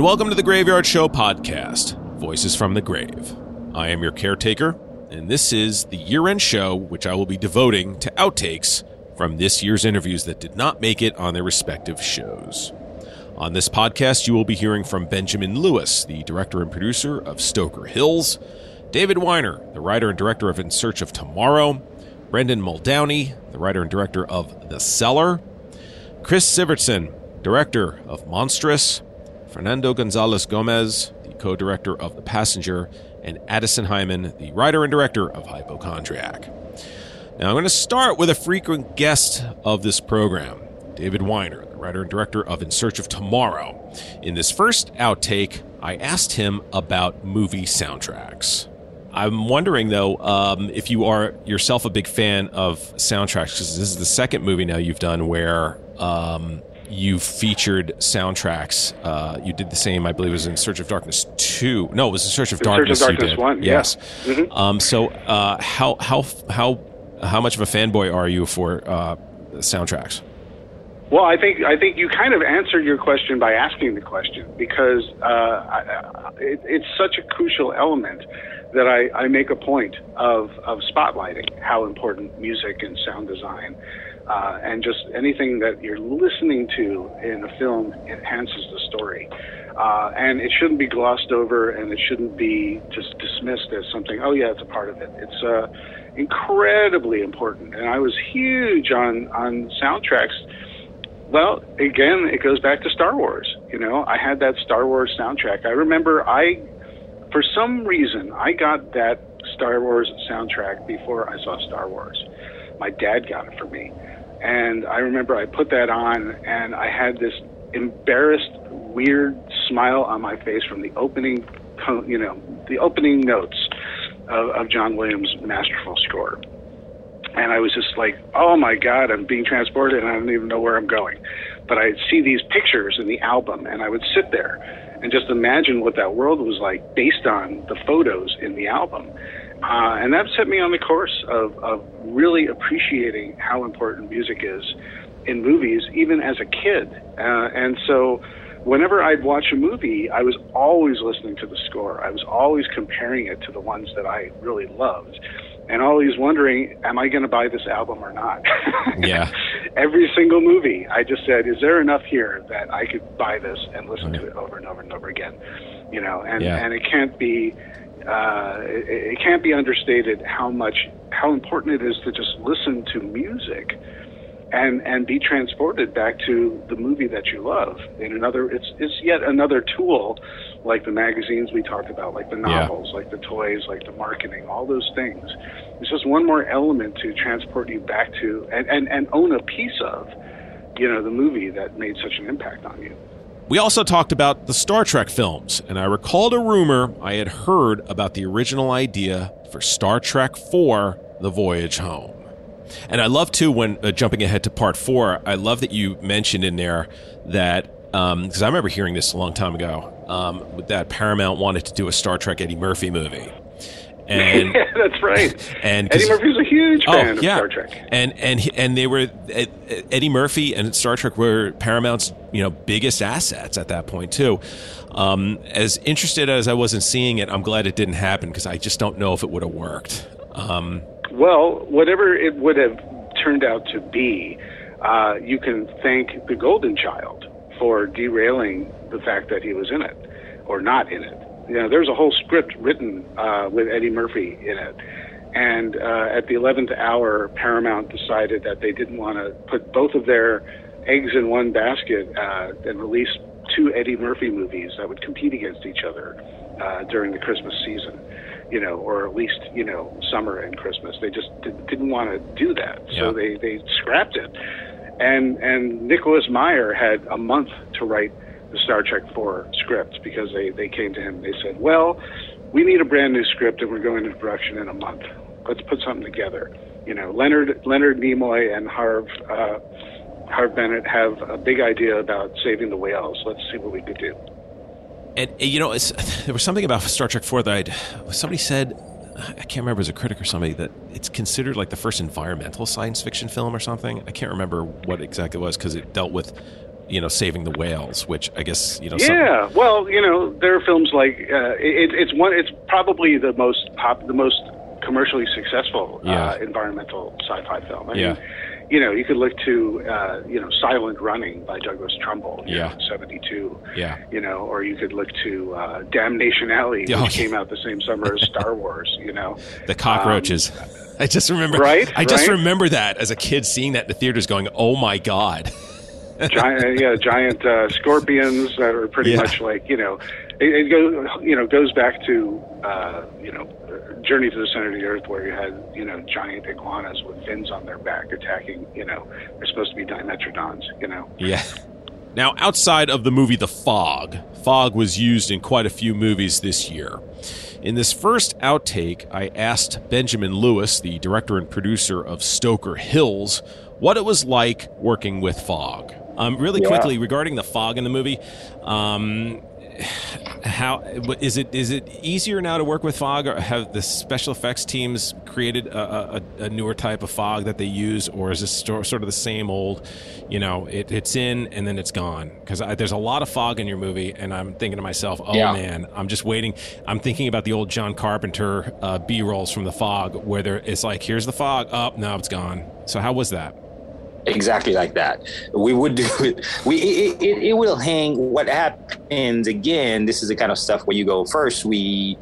And welcome to the Graveyard Show podcast, Voices from the Grave. I am your caretaker, and this is the year end show, which I will be devoting to outtakes from this year's interviews that did not make it on their respective shows. On this podcast, you will be hearing from Benjamin Louis, the director and producer of Stoker Hills, David Weiner, the writer and director of In Search of Tomorrow, Brendan Muldowney, the writer and director of The Cellar, Chris Sivertson, director of Monstrous, Fernando Gonzalez Gomez, the co director of The Passenger, and Addison Heimann, the writer and director of Hypochondriac. Now, I'm going to start with a frequent guest of this program, David Weiner, the writer and director of In Search of Tomorrow. In this first outtake, I asked him about movie soundtracks. I'm wondering though um, if you are yourself a big fan of soundtracks because this is the second movie now you've done where um, you've featured soundtracks. Uh, you did the same, I believe, it was in Search of Darkness two. No, it was in Search of In Search of Darkness. you Darkness one, yeah. yes. Mhm. Um, so uh, how how how how much of a fanboy are you for uh, soundtracks? Well, I think I think you kind of answered your question by asking the question because uh, I, I- it, it's such a crucial element that I, I make a point of of spotlighting how important music and sound design uh, and just anything that you're listening to in a film enhances the story. Uh, and it shouldn't be glossed over, and it shouldn't be just dismissed as something. Oh yeah, it's a part of it. It's uh, incredibly important, and I was huge on on soundtracks. Well, again, it goes back to Star Wars. You know, I had that Star Wars soundtrack. I remember I, for some reason, I got that Star Wars soundtrack before I saw Star Wars. My dad got it for me. And I remember I put that on and I had this embarrassed, weird smile on my face from the opening, you know, the opening notes of, of John Williams' masterful score and I was just like, "Oh my God, I'm being transported, and I don't even know where I'm going." But I'd see these pictures in the album, and I would sit there and just imagine what that world was like based on the photos in the album. Uh, and that set me on the course of, of really appreciating how important music is in movies, even as a kid. Uh, and so, whenever I'd watch a movie, I was always listening to the score. I was always comparing it to the ones that I really loved and always wondering, am I going to buy this album or not? Yeah. Every single movie, I just said, is there enough here that I could buy this and listen to it over and over and over again? You know, and Yeah. and it can't be. Uh, it, it can't be understated how much how important it is to just listen to music and and be transported back to the movie that you love. In another it's it's yet another tool like the magazines we talked about like the Yeah. novels like the toys like the marketing all those things. It's just one more element to transport you back to and and, and own a piece of you know the movie that made such an impact on you We also talked about the Star Trek films, and I recalled a rumor I had heard about the original idea for Star Trek IV The Voyage Home. And I love too when uh, jumping ahead to part four, I love that you mentioned in there that because I remember hearing this a long time ago um, that Paramount wanted to do a Star Trek Eddie Murphy movie. And yeah that's right and Eddie Murphy's a huge Oh fan of yeah, Star Trek and and and they were Eddie Murphy and Star Trek were Paramount's you know biggest assets at that point too. Um, as interested as I was in seeing it, I'm glad it didn't happen because I just don't know if it would have worked. Um, Well, whatever it would have turned out to be, uh, you can thank the Golden Child for derailing the fact that he was in it or not in it. You know, there's a whole script written uh, with Eddie Murphy in it. And uh, at the 11th hour, Paramount decided that they didn't want to put both of their eggs in one basket uh, and release two Eddie Murphy movies that would compete against each other uh, during the Christmas season you know, or at least you know, summer and Christmas. They just did, didn't want to do that, Yeah. so they they scrapped it. And and Nicholas Meyer had a month to write the Star Trek Four script because they they came to him and they said, well, we need a brand new script and we're going into production in a month. Let's put something together. You know, Leonard Leonard Nimoy and Harv uh, Harve Bennett have a big idea about saving the whales. Let's see what we could do. And you know, there was something about Star Trek Four that I'd, somebody said. I can't remember as a critic or somebody that it's considered like the first environmental science fiction film or something. I can't remember what exactly it was because it dealt with you know saving the whales, which I guess you know. Yeah, some... well, you know, there are films like uh, it, it's one. It's probably the most pop, the most commercially successful yeah. uh, environmental sci-fi film. I yeah. Mean, you know, you could look to, uh, you know, Silent Running by Douglas Trumbull, yeah, '72. Yeah, you know, or you could look to uh, Damnation Alley, which oh, came out the same summer as Star Wars. You know, the cockroaches. Um, I just remember, right? I just right? remember that as a kid seeing that in the theaters, going, "Oh my god." Giant, yeah, giant uh, scorpions that are pretty Yeah. much like you know, it, it goes you know goes back to uh, you know, Journey to the Center of the Earth, where you had you know giant iguanas with fins on their back attacking. You know, they're supposed to be dimetrodons. You know, Yeah. Now, outside of the movie The Fog, fog was used in quite a few movies this year. In this first outtake, I asked Benjamin Louis, the director and producer of Stoker Hills, what it was like working with fog. Um, really Yeah. quickly regarding the fog in the movie, um, how is it? Is it easier now to work with fog, or have the special effects teams created a, a, a newer type of fog that they use, or is this sort of the same old? You know, it, it's in and then it's gone. Because there's a lot of fog in your movie, and I'm thinking to myself, oh Yeah. man, I'm just waiting. I'm thinking about the old John Carpenter uh, B rolls from the fog, where there it's like, here's the fog, up, oh, now it's gone. So how was that? Exactly like that. We would do it. We it, it, it will hang. What happens again this is the kind of stuff where you go first we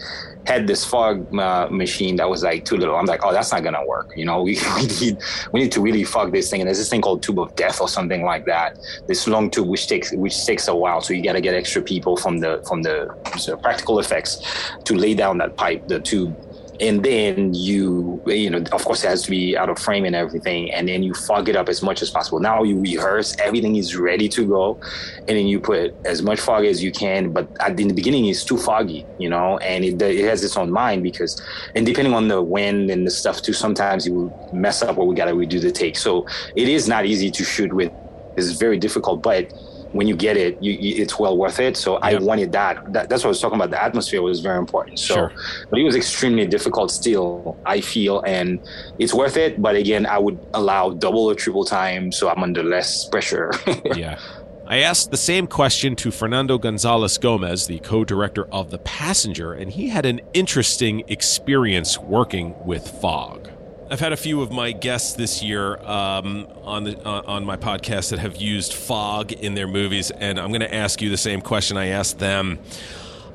had this fog uh, machine that was like too little. I'm like oh that's not gonna work you know? We, we need we need to really fog this thing. And there's this thing called tube of death or something like that. This long tube which takes which takes a while. So you got to get extra people from the from the practical effects to lay down that pipe the tube and then you you know of course it has to be out of frame and everything and then you fog it up as much as possible. Now you rehearse everything is ready to go and then you put as much fog as you can but at in the beginning it's too foggy you know and it, it has its own mind because and depending on the wind and the stuff too sometimes you will mess up or we got to redo the take. So it is not easy to shoot with it's very difficult but when you get it, you, you, it's well worth it. So I wanted that. that. That's what I was talking about. The atmosphere was very important. So, Sure. but it was extremely difficult still, I feel, and it's worth it. But again, I would allow double or triple time, so I'm under less pressure. yeah. I asked the same question to Fernando Gonzalez Gomez, the co director of The Passenger, and he had an interesting experience working with fog. I've had a few of my guests this year um, on the uh, on my podcast that have used fog in their movies, and I'm going to ask you the same question I asked them.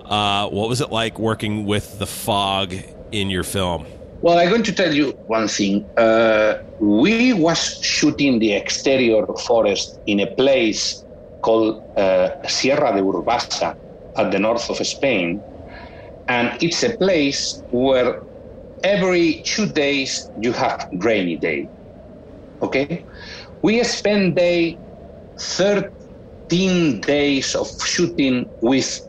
Uh, what was it like working with the fog in your film? Well, I'm going to tell you one thing. Uh, we was shooting the exterior forest in a place called uh, Sierra de Urbasa at the north of Spain, and it's a place where every two days you have rainy day. Okay, we spend day 13 days of shooting with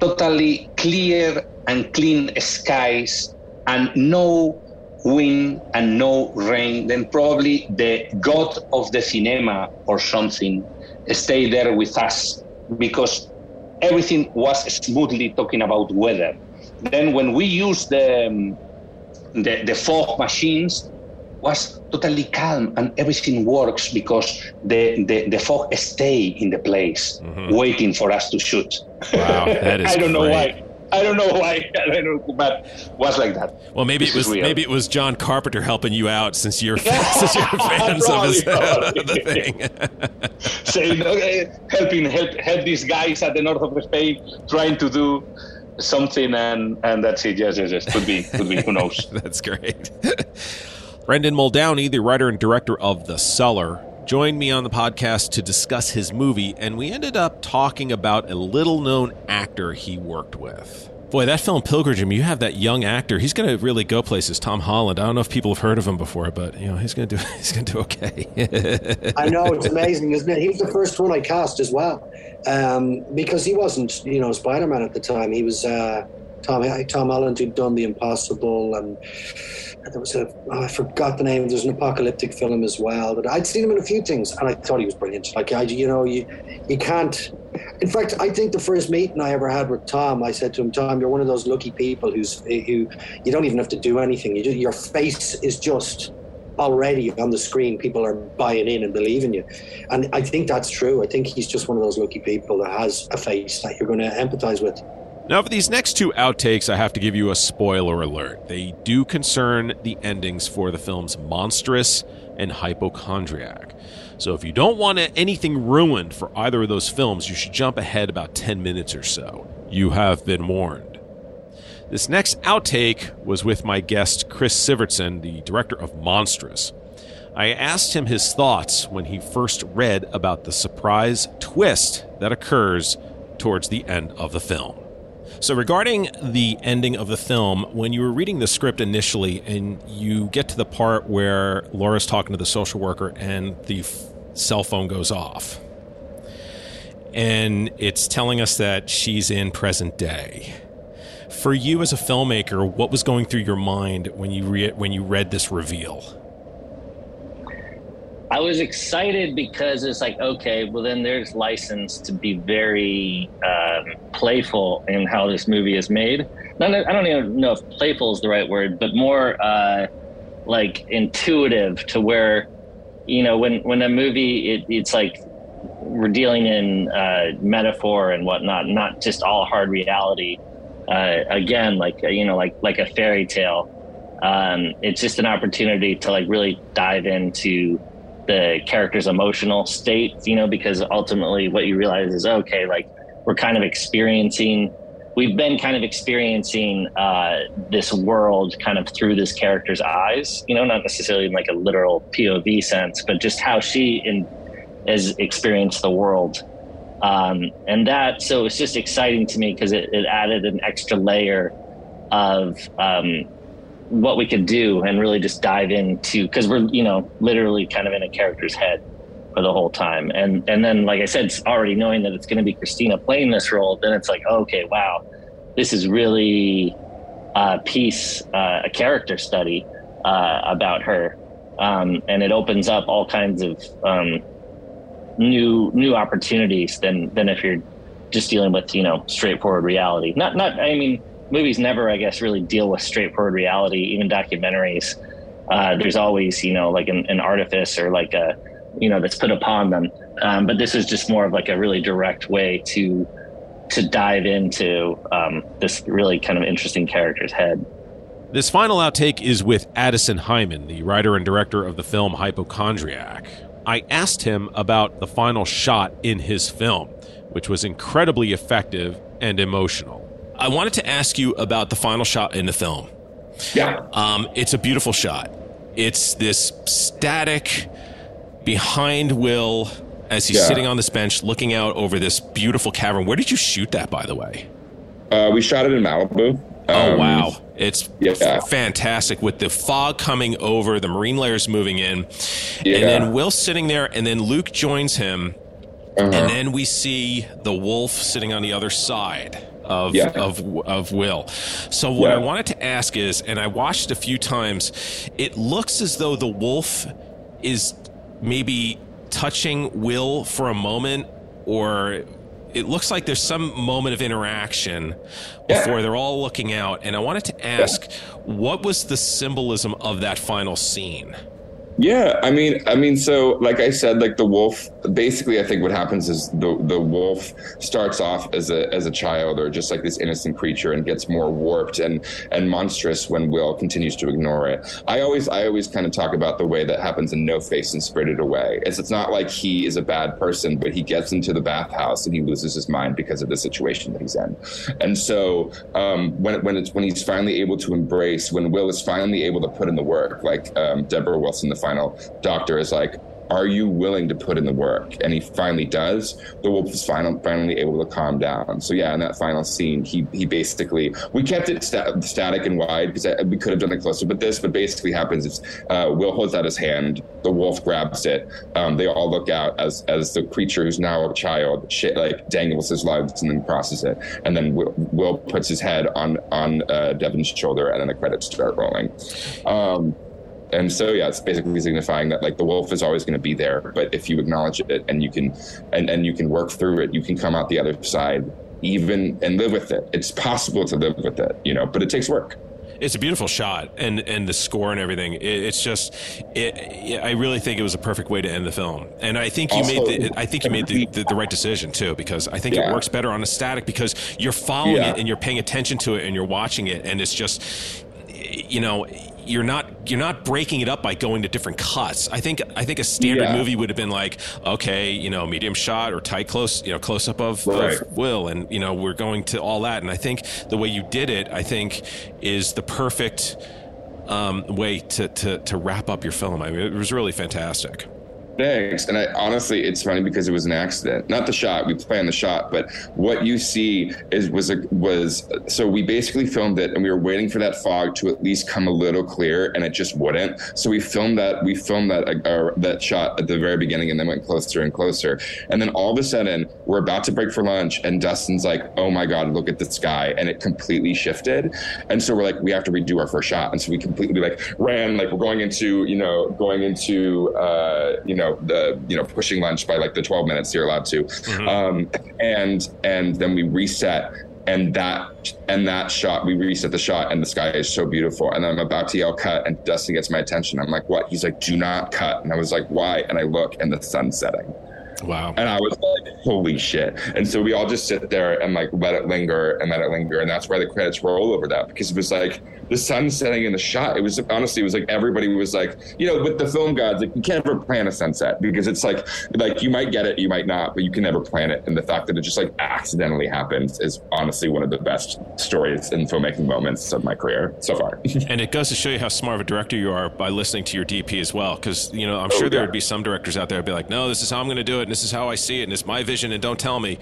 totally clear and clean skies and no wind and no rain, then probably the god of the cinema or something stay there with us because everything was smoothly talking about weather. Then when we use the um, the, the fog machines was totally calm and everything works because the, the, the fog stay in the place mm-hmm. waiting for us to shoot. Wow, that is I don't know why. I don't know why. I don't know, but was like that. Well, maybe This it was maybe it was John Carpenter helping you out since you're since you're fans of his, Probably, the thing. saying okay, helping help help these guys at the north of Spain trying to do something and and that's it. Yes, yes, yes. Could be, could be. Who knows? That's great. Brendan Muldowney, the writer and director of The Cellar, joined me on the podcast to discuss his movie, and we ended up talking about a little known actor he worked with. Boy, that film Pilgrim, you have that young actor. He's going to really go places. Tom Holland. I don't know if people have heard of him before, but you know he's going to do he's going to do okay. I know it's amazing, isn't it? He was the first one I cast as well, um, because he wasn't, you know, Spider Man at the time. He was uh, Tom Tom Holland who'd done The Impossible, and there was a oh, I forgot the name. There's an apocalyptic film as well, but I'd seen him in a few things, and I thought he was brilliant. Like I, you know, you you can't. In fact, I think the first meeting I ever had with Tom, I said to him, "Tom, you're one of those lucky people who's who you don't even have to do anything. You just, your face is just." already on the screen people are buying in and believing you and i think that's true i think he's just one of those lucky people that has a face that you're going to empathize with now, for these next two outtakes, I have to give you a spoiler alert. They do concern the endings for the films Monstrous and Hypochondriac. So, if you don't want anything ruined for either of those films, you should jump ahead about 10 minutes or so. You have been warned. This next outtake was with my guest Chris Sivertson, the director of Monstrous. I asked him his thoughts when he first read about the surprise twist that occurs towards the end of the film. So, regarding the ending of the film, when you were reading the script initially and you get to the part where Laura's talking to the social worker and the f- cell phone goes off, and it's telling us that she's in present day. For you as a filmmaker, what was going through your mind when you re- when you read this reveal? I was excited because it's like, okay, well, then there's license to be very um, playful in how this movie is made. Not, I don't even know if playful is the right word, but more uh, like intuitive to where, you know, when, when a movie, it, it's like we're dealing in uh, metaphor and whatnot, not just all hard reality. Uh, again, like, you know, like, like a fairy tale. Um, it's just an opportunity to like really dive into the character's emotional state, you know, because ultimately what you realize is okay, like we're kind of experiencing, we've been kind of experiencing uh, this world kind of through this character's eyes, you know, not necessarily in like a literal POV sense, but just how she in, has experienced the world. Um, and that, so it's just exciting to me because it, it added an extra layer of um, what we could do and really just dive into because we're you know literally kind of in a character's head for the whole time. And and then like i said already knowing that it's going to be christina playing this role then it's like okay wow this is really a piece uh, a character study uh, about her. Um, and it opens up all kinds of um, new new opportunities than than if you're just dealing with you know straightforward reality. Not not i mean movies never, I guess, really deal with straightforward reality. Even documentaries, uh, there's always, you know, like an, an, artifice or like a, you know, that's put upon them. Um, but this is just more of like a really direct way to to dive into um, this really kind of interesting character's head. This final outtake is with Addison Heimann, the writer and director of the film Hypochondriac. I asked him about the final shot in his film, which was incredibly effective and emotional. I wanted to ask you about the final shot in the film. Yeah. Um, it's a beautiful shot. It's this static behind Will as he's yeah. sitting on this bench looking out over this beautiful cavern. Where did you shoot that, by the way? Uh, we shot it in Malibu. Oh, um, wow. It's yeah. f- fantastic with the fog coming over, the marine layers moving in. Yeah. And then Will sitting there, and then Luke joins him. Uh-huh. And then we see the wolf sitting on the other side of yeah. of of Will. So what yeah. I wanted to ask is, and I watched a few times, it looks as though the wolf is maybe touching Will for a moment, or it looks like there's some moment of interaction before yeah. they're all looking out. And I wanted to ask, what was the symbolism of that final scene? Yeah, I mean, I mean, so like I said, like the wolf. Basically, I think what happens is the the wolf starts off as a as a child or just like this innocent creature and gets more warped and and monstrous when Will continues to ignore it. I always I always kind of talk about the way that happens in No Face and Spirited Away. It's it's not like he is a bad person, but he gets into the bathhouse and he loses his mind because of the situation that he's in. And so um, when when it's when he's finally able to embrace, when Will is finally able to put in the work, like um, Deborah Wilson, the final doctor is like, are you willing to put in the work? And he finally does. The wolf is finally finally able to calm down. So yeah, in that final scene, he he basically we kept it sta- static and wide because we could have done it closer. But this, but basically happens is uh, Will holds out his hand, the wolf grabs it. Um, they all look out as as the creature who's now a child like dangles his legs and then crosses it, and then Will, Will puts his head on on uh, Devin's shoulder, and then the credits start rolling. Um, and so yeah it's basically signifying that like the wolf is always going to be there but if you acknowledge it and you can and, and you can work through it you can come out the other side even and live with it. It's possible to live with it you know but it takes work. It's a beautiful shot and and the score and everything. It, it's just it, i really think it was a perfect way to end the film. And i think you Also, made the, i think you made the, the, the right decision too because i think it works better on a static because you're following Yeah. it and you're paying attention to it and you're watching it and it's just you know you're not you're not breaking it up by going to different cuts. I think I think a standard Yeah. movie would have been like, okay, you know, medium shot or tight close, you know, close up of, Right. of Will, and you know, we're going to all that. And I think the way you did it, I think, is the perfect um, way to, to to wrap up your film. I mean, it was really fantastic. Thanks. And I honestly, it's funny because it was an accident. Not the shot. We planned the shot, but what you see is was a was so we basically filmed it, and we were waiting for that fog to at least come a little clear, and it just wouldn't. So we filmed that. We filmed that uh, that shot at the very beginning, and then went closer and closer. And then all of a sudden, we're about to break for lunch, and Dustin's like, "Oh my god, look at the sky!" And it completely shifted. And so we're like, we have to redo our first shot. And so we completely like ran like we're going into you know going into uh, you know the you know pushing lunch by like the 12 minutes you're allowed to. Um, and and then we reset and that and that shot we reset the shot and the sky is so beautiful. And i'm about to yell cut and dustin gets my attention. I'm like what? He's like do not cut. And i was like why? And i look and the sun's setting. Wow. and I was like, holy shit. And so we all just sit there and like let it linger and let it linger. And that's why the credits roll over that because it was like the sun setting in the shot. It was honestly, it was like everybody was like, you know, with the film gods, like you can't ever plan a sunset because it's like, like you might get it, you might not, but you can never plan it. And the fact that it just like accidentally happens is honestly one of the best stories and filmmaking moments of my career so far. And it goes to show you how smart of a director you are by listening to your DP as well. Because, you know, I'm oh, sure there yeah. would be some directors out there who'd be like, no, this is how I'm going to do it. And this is how I see it. And it's my vision. And don't tell me.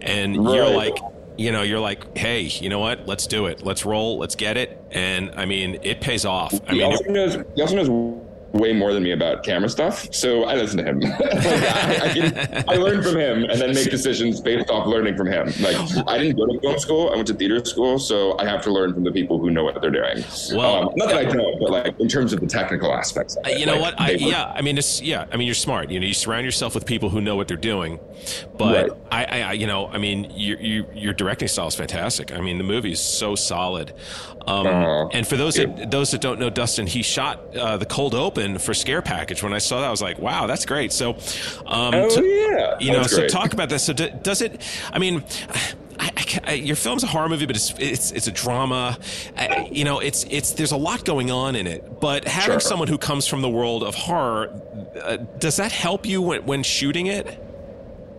And you're like, you know, you're like, hey, you know what? Let's do it. Let's roll. Let's get it. And I mean, it pays off. I he mean, also knows he also knows way more than me about camera stuff, so I listen to him. like, I, I, can, I learn from him and then make decisions based off learning from him. Like I didn't go to film school; I went to theater school, so I have to learn from the people who know what they're doing. Well, um, not that I don't, but like in terms of the technical aspects. Of Uh, it, you know like, what? I, yeah, I mean, it's yeah. I mean, you're smart. You know, you surround yourself with people who know what they're doing. But Right. I, I, I, you know, I mean, you, you, your directing style is fantastic. I mean, the movie is so solid. Um, Aw. and for those that those that don't know, Dustin, he shot uh, the cold open for Scare Package. When I saw that, I was like, wow, that's great. So, um, Oh to- yeah, you know, so talk about this. So d- does it? I mean. I, I I, your film's a horror movie, but it's it's, it's a drama. You know, it's it's there's a lot going on in it. But having Sure. someone who comes from the world of horror, uh, does that help you when, when shooting it?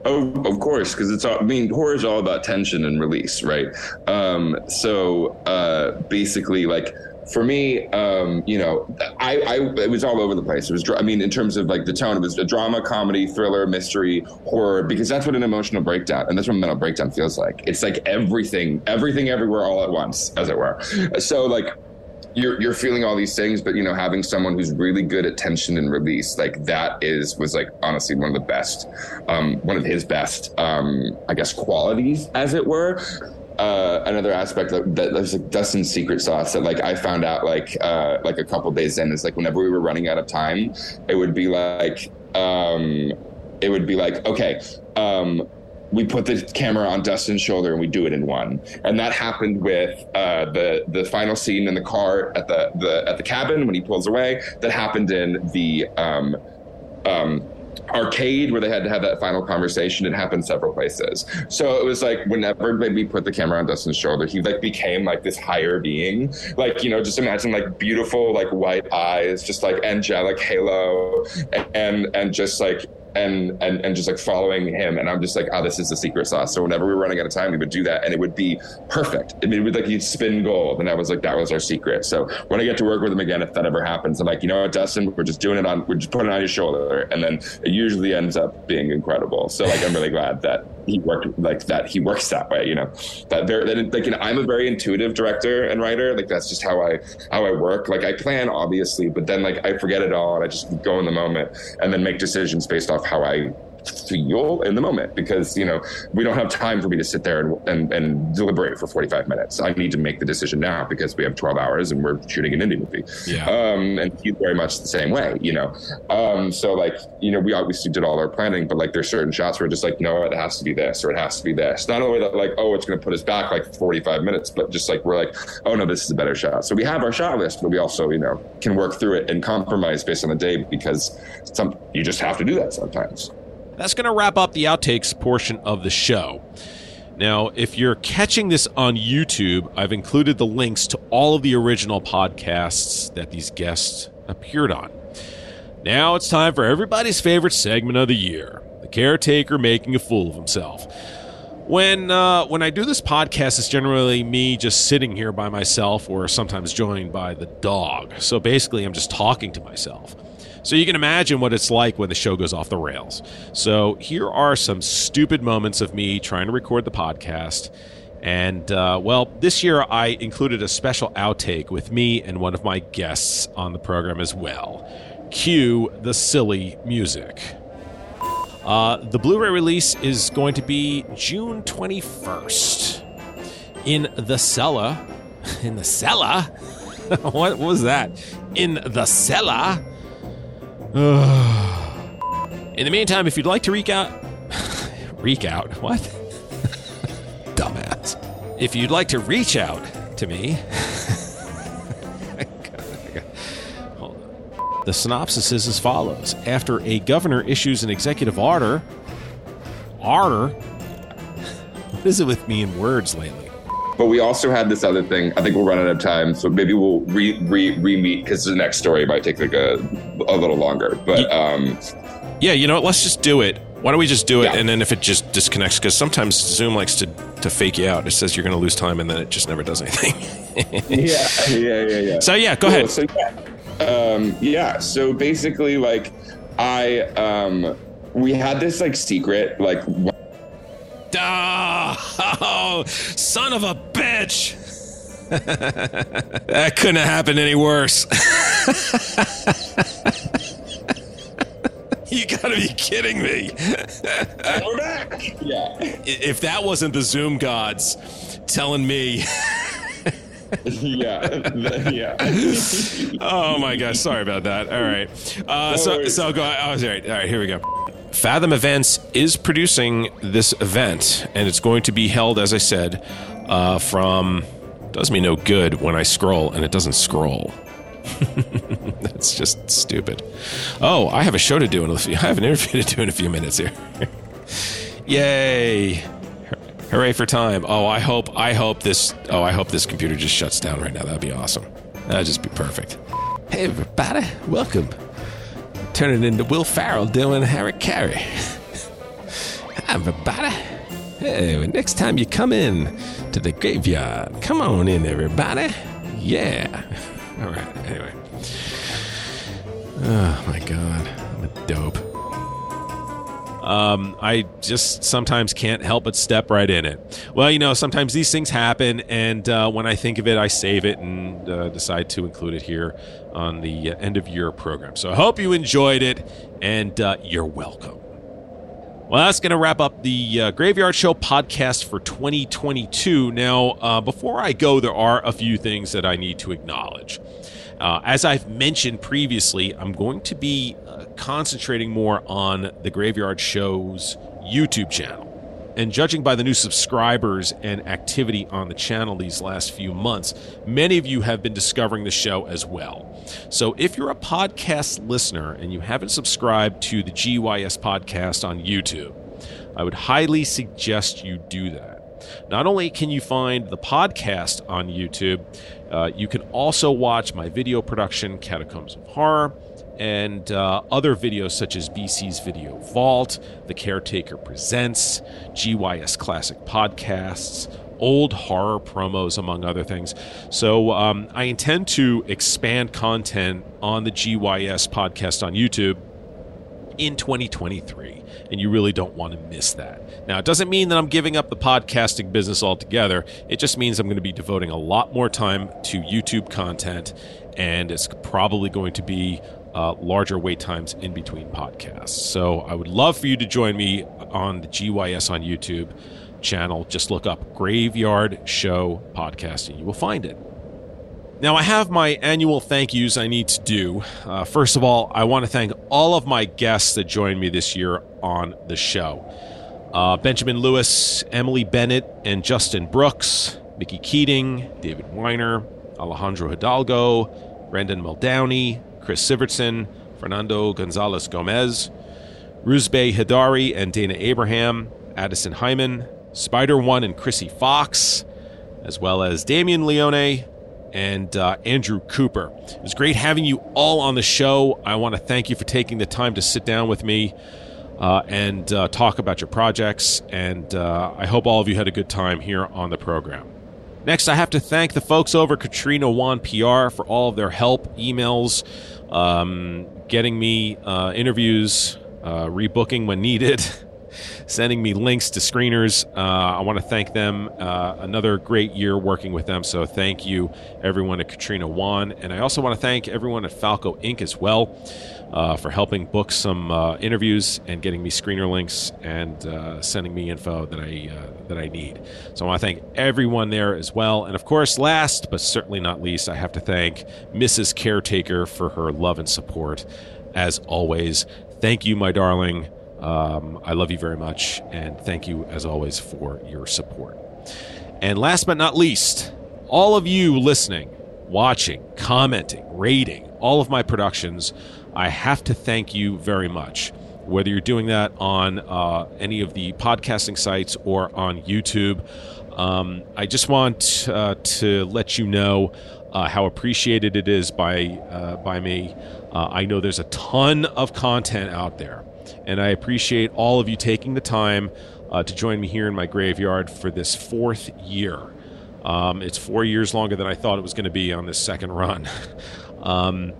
Oh, of course, because it's all. I mean, horror is all about tension and release, right? Um, so uh, basically, like for me, um, you know, I, I it was all over the place. It was, I mean, in terms of like the tone, it was a drama, comedy, thriller, mystery, horror, because that's what an emotional breakdown and that's what a mental breakdown feels like. It's like everything, everything, everywhere, all at once, as it were. So like you're you're feeling all these things, but you know, having someone who's really good at tension and release, like that is was like honestly one of the best, um, one of his best, um, I guess, qualities, as it were. Uh, another aspect that, that there's like Dustin's secret sauce that like I found out like uh, like a couple days in is like whenever we were running out of time, it would be like um, it would be like okay. Um, we put the camera on Dustin's shoulder and we do it in one. And that happened with uh, the the final scene in the car at the, the at the cabin when he pulls away. That happened in the um, um, arcade where they had to have that final conversation. It happened several places. So it was like whenever we put the camera on Dustin's shoulder, he like became like this higher being. Like you know, just imagine like beautiful like white eyes, just like angelic halo, and and just like and and and just like following him. And I'm just like, oh, this is the secret sauce. So whenever we were running out of time, we would do that, and it would be perfect. I mean, it would like you'd spin gold, and I was like, that was our secret. So when I get to work with him again, if that ever happens, I'm like, you know what, Dustin, we're just doing it on, we're just putting it on your shoulder, and then it usually ends up being incredible. So like, I'm really glad that he worked like that. He works that way, you know. That very that, like you know, I'm a very intuitive director and writer. Like that's just how I how I work. Like I plan obviously, but then like I forget it all and I just go in the moment and then make decisions based off how I feel in the moment because you know we don't have time for me to sit there and, and, and deliberate for 45 minutes. I need to make the decision now because we have 12 hours and we're shooting an indie movie. Yeah. um and he's very much the same way you know? Um so like you know we obviously did all our planning but like there's certain shots where just like no it has to be this or it has to be this. Not only that like oh it's going to put us back like 45 minutes but just like we're like oh no this is a better shot. So we have our shot list but we also you know can work through it and compromise based on the day because some you just have to do that sometimes That's going to wrap up the outtakes portion of the show. Now, if you're catching this on YouTube, I've included the links to all of the original podcasts that these guests appeared on. Now it's time for everybody's favorite segment of the year the caretaker making a fool of himself. When uh, when I do this podcast, it's generally me just sitting here by myself, or sometimes joined by the dog. So basically, I'm just talking to myself. So you can imagine what it's like when the show goes off the rails. So here are some stupid moments of me trying to record the podcast. And uh, well, this year I included a special outtake with me and one of my guests on the program as well. Cue the silly music. Uh, the Blu-ray release is going to be June 21st in the cellar. In the cellar? what was that? In the cellar? in the meantime, if you'd like to reach out, reach out, what? Dumbass. If you'd like to reach out to me, the synopsis is as follows: After a governor issues an executive order, order. What is it with me in words lately? But we also had this other thing. I think we'll run out of time, so maybe we'll re re re meet because the next story might take like a a little longer. But um, Yeah, you know what? Let's just do it. Why don't we just do it? Yeah. And then if it just disconnects, because sometimes Zoom likes to, to fake you out. It says you're going to lose time, and then it just never does anything. yeah, yeah, yeah, yeah. so yeah, go Cool. ahead. So yeah, um, yeah. So basically, like I um, we had this like secret like Oh, son of a bitch! that couldn't have happened any worse. you gotta be kidding me. we're back. Yeah, if that wasn't the Zoom gods telling me, yeah, yeah. oh my gosh, sorry about that. All right, uh, so worries. so go. Oh, all right, all right, here we go. Fathom Events is producing this event, and it's going to be held, as I said, uh, from. Does me no good when I scroll and it doesn't scroll. That's just stupid. Oh, I have a show to do in a few. I have an interview to do in a few minutes here. Yay! Hooray for time! Oh, I hope I hope this. Oh, I hope this computer just shuts down right now. That'd be awesome. That'd just be perfect. Hey, everybody! Welcome. Turning into Will Ferrell doing Harry Caray. Everybody. Hey, next time you come in to the graveyard, come on in, everybody. Yeah. All right. Anyway. Oh my god, I'm a dope. Um, I just sometimes can't help but step right in it. Well, you know, sometimes these things happen, and uh, when I think of it, I save it and uh, decide to include it here on the uh, end of year program. So I hope you enjoyed it, and uh, you're welcome. Well, that's going to wrap up the uh, Graveyard Show podcast for 2022. Now, uh, before I go, there are a few things that I need to acknowledge. Uh, as I've mentioned previously, I'm going to be concentrating more on the Graveyard Show's YouTube channel. And judging by the new subscribers and activity on the channel these last few months, many of you have been discovering the show as well. So if you're a podcast listener and you haven't subscribed to the GYS podcast on YouTube, I would highly suggest you do that. Not only can you find the podcast on YouTube, uh, you can also watch my video production, Catacombs of Horror, and uh, other videos such as BC's Video Vault, The Caretaker Presents, GYS Classic Podcasts, old horror promos, among other things. So um, I intend to expand content on the GYS podcast on YouTube in 2023 and you really don't want to miss that. Now, it doesn't mean that I'm giving up the podcasting business altogether. It just means I'm going to be devoting a lot more time to YouTube content, and it's probably going to be uh, larger wait times in between podcasts. So I would love for you to join me on the GYS on YouTube channel. Just look up Graveyard Show Podcast and you will find it. Now, I have my annual thank yous I need to do. Uh, first of all, I want to thank all of my guests that joined me this year on the show uh, Benjamin Louis, Emily Bennett, and Justin Brooks, Mickey Keating, David Weiner, Alejandro Hidalgo, Brendan Muldowney, Chris Sivertson, Fernando Gonzalez Gomez, Ruzbe Hidari and Dana Abraham, Addison Heimann, Spider One and Chrissy Fox, as well as Damien Leone, and uh, Andrew Cooper. It was great having you all on the show. I want to thank you for taking the time to sit down with me uh, and uh, talk about your projects. And uh, I hope all of you had a good time here on the program. Next, I have to thank the folks over Katrina Wan PR for all of their help, emails, um, getting me uh, interviews, uh, rebooking when needed. sending me links to screeners. Uh, I want to thank them. Uh, another great year working with them. So thank you, everyone at Katrina Wan. And I also want to thank everyone at Falco Ink. as well uh, for helping book some uh, interviews and getting me screener links and uh, sending me info that I, uh, that I need. So I want to thank everyone there as well. And of course, last but certainly not least, I have to thank Mrs. Caretaker for her love and support. As always, thank you, my darling. Um, I love you very much, and thank you as always for your support. And last but not least, all of you listening, watching, commenting, rating all of my productions, I have to thank you very much. Whether you're doing that on uh, any of the podcasting sites or on YouTube, um, I just want uh, to let you know uh, how appreciated it is by uh, by me. Uh, I know there's a ton of content out there and I appreciate all of you taking the time uh, to join me here in my graveyard for this fourth year. Um, it's four years longer than I thought it was going to be on this second run. um,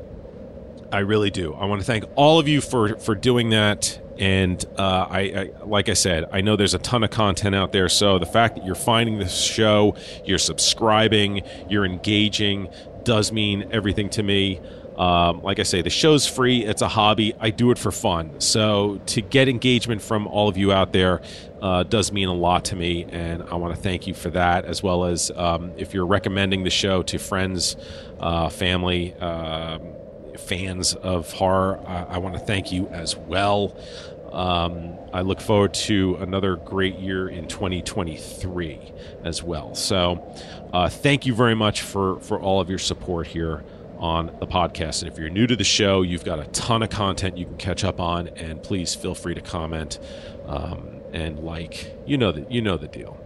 I really do. I want to thank all of you for for doing that. And uh, I, I, like I said, I know there's a ton of content out there. So the fact that you're finding this show, you're subscribing, you're engaging, does mean everything to me. Um, like I say, the show's free. It's a hobby. I do it for fun. So to get engagement from all of you out there uh, does mean a lot to me, and I want to thank you for that. As well as um, if you're recommending the show to friends, uh, family, uh, fans of horror, I, I want to thank you as well. Um, I look forward to another great year in 2023 as well. So, uh, thank you very much for for all of your support here on the podcast. And if you're new to the show, you've got a ton of content you can catch up on, and please feel free to comment um, and like. You know that you know the deal.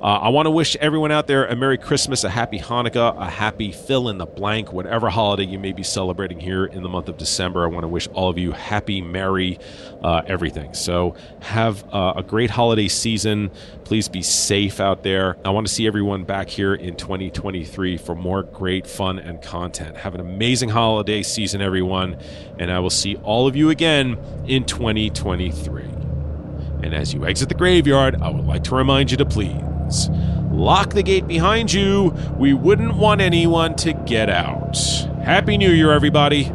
Uh, I want to wish everyone out there a Merry Christmas, a Happy Hanukkah, a Happy fill in the blank, whatever holiday you may be celebrating here in the month of December. I want to wish all of you happy, merry, uh, everything. So have uh, a great holiday season. Please be safe out there. I want to see everyone back here in 2023 for more great fun and content. Have an amazing holiday season, everyone, and I will see all of you again in 2023. And as you exit the graveyard, I would like to remind you to please lock the gate behind you. We wouldn't want anyone to get out. Happy New Year, everybody.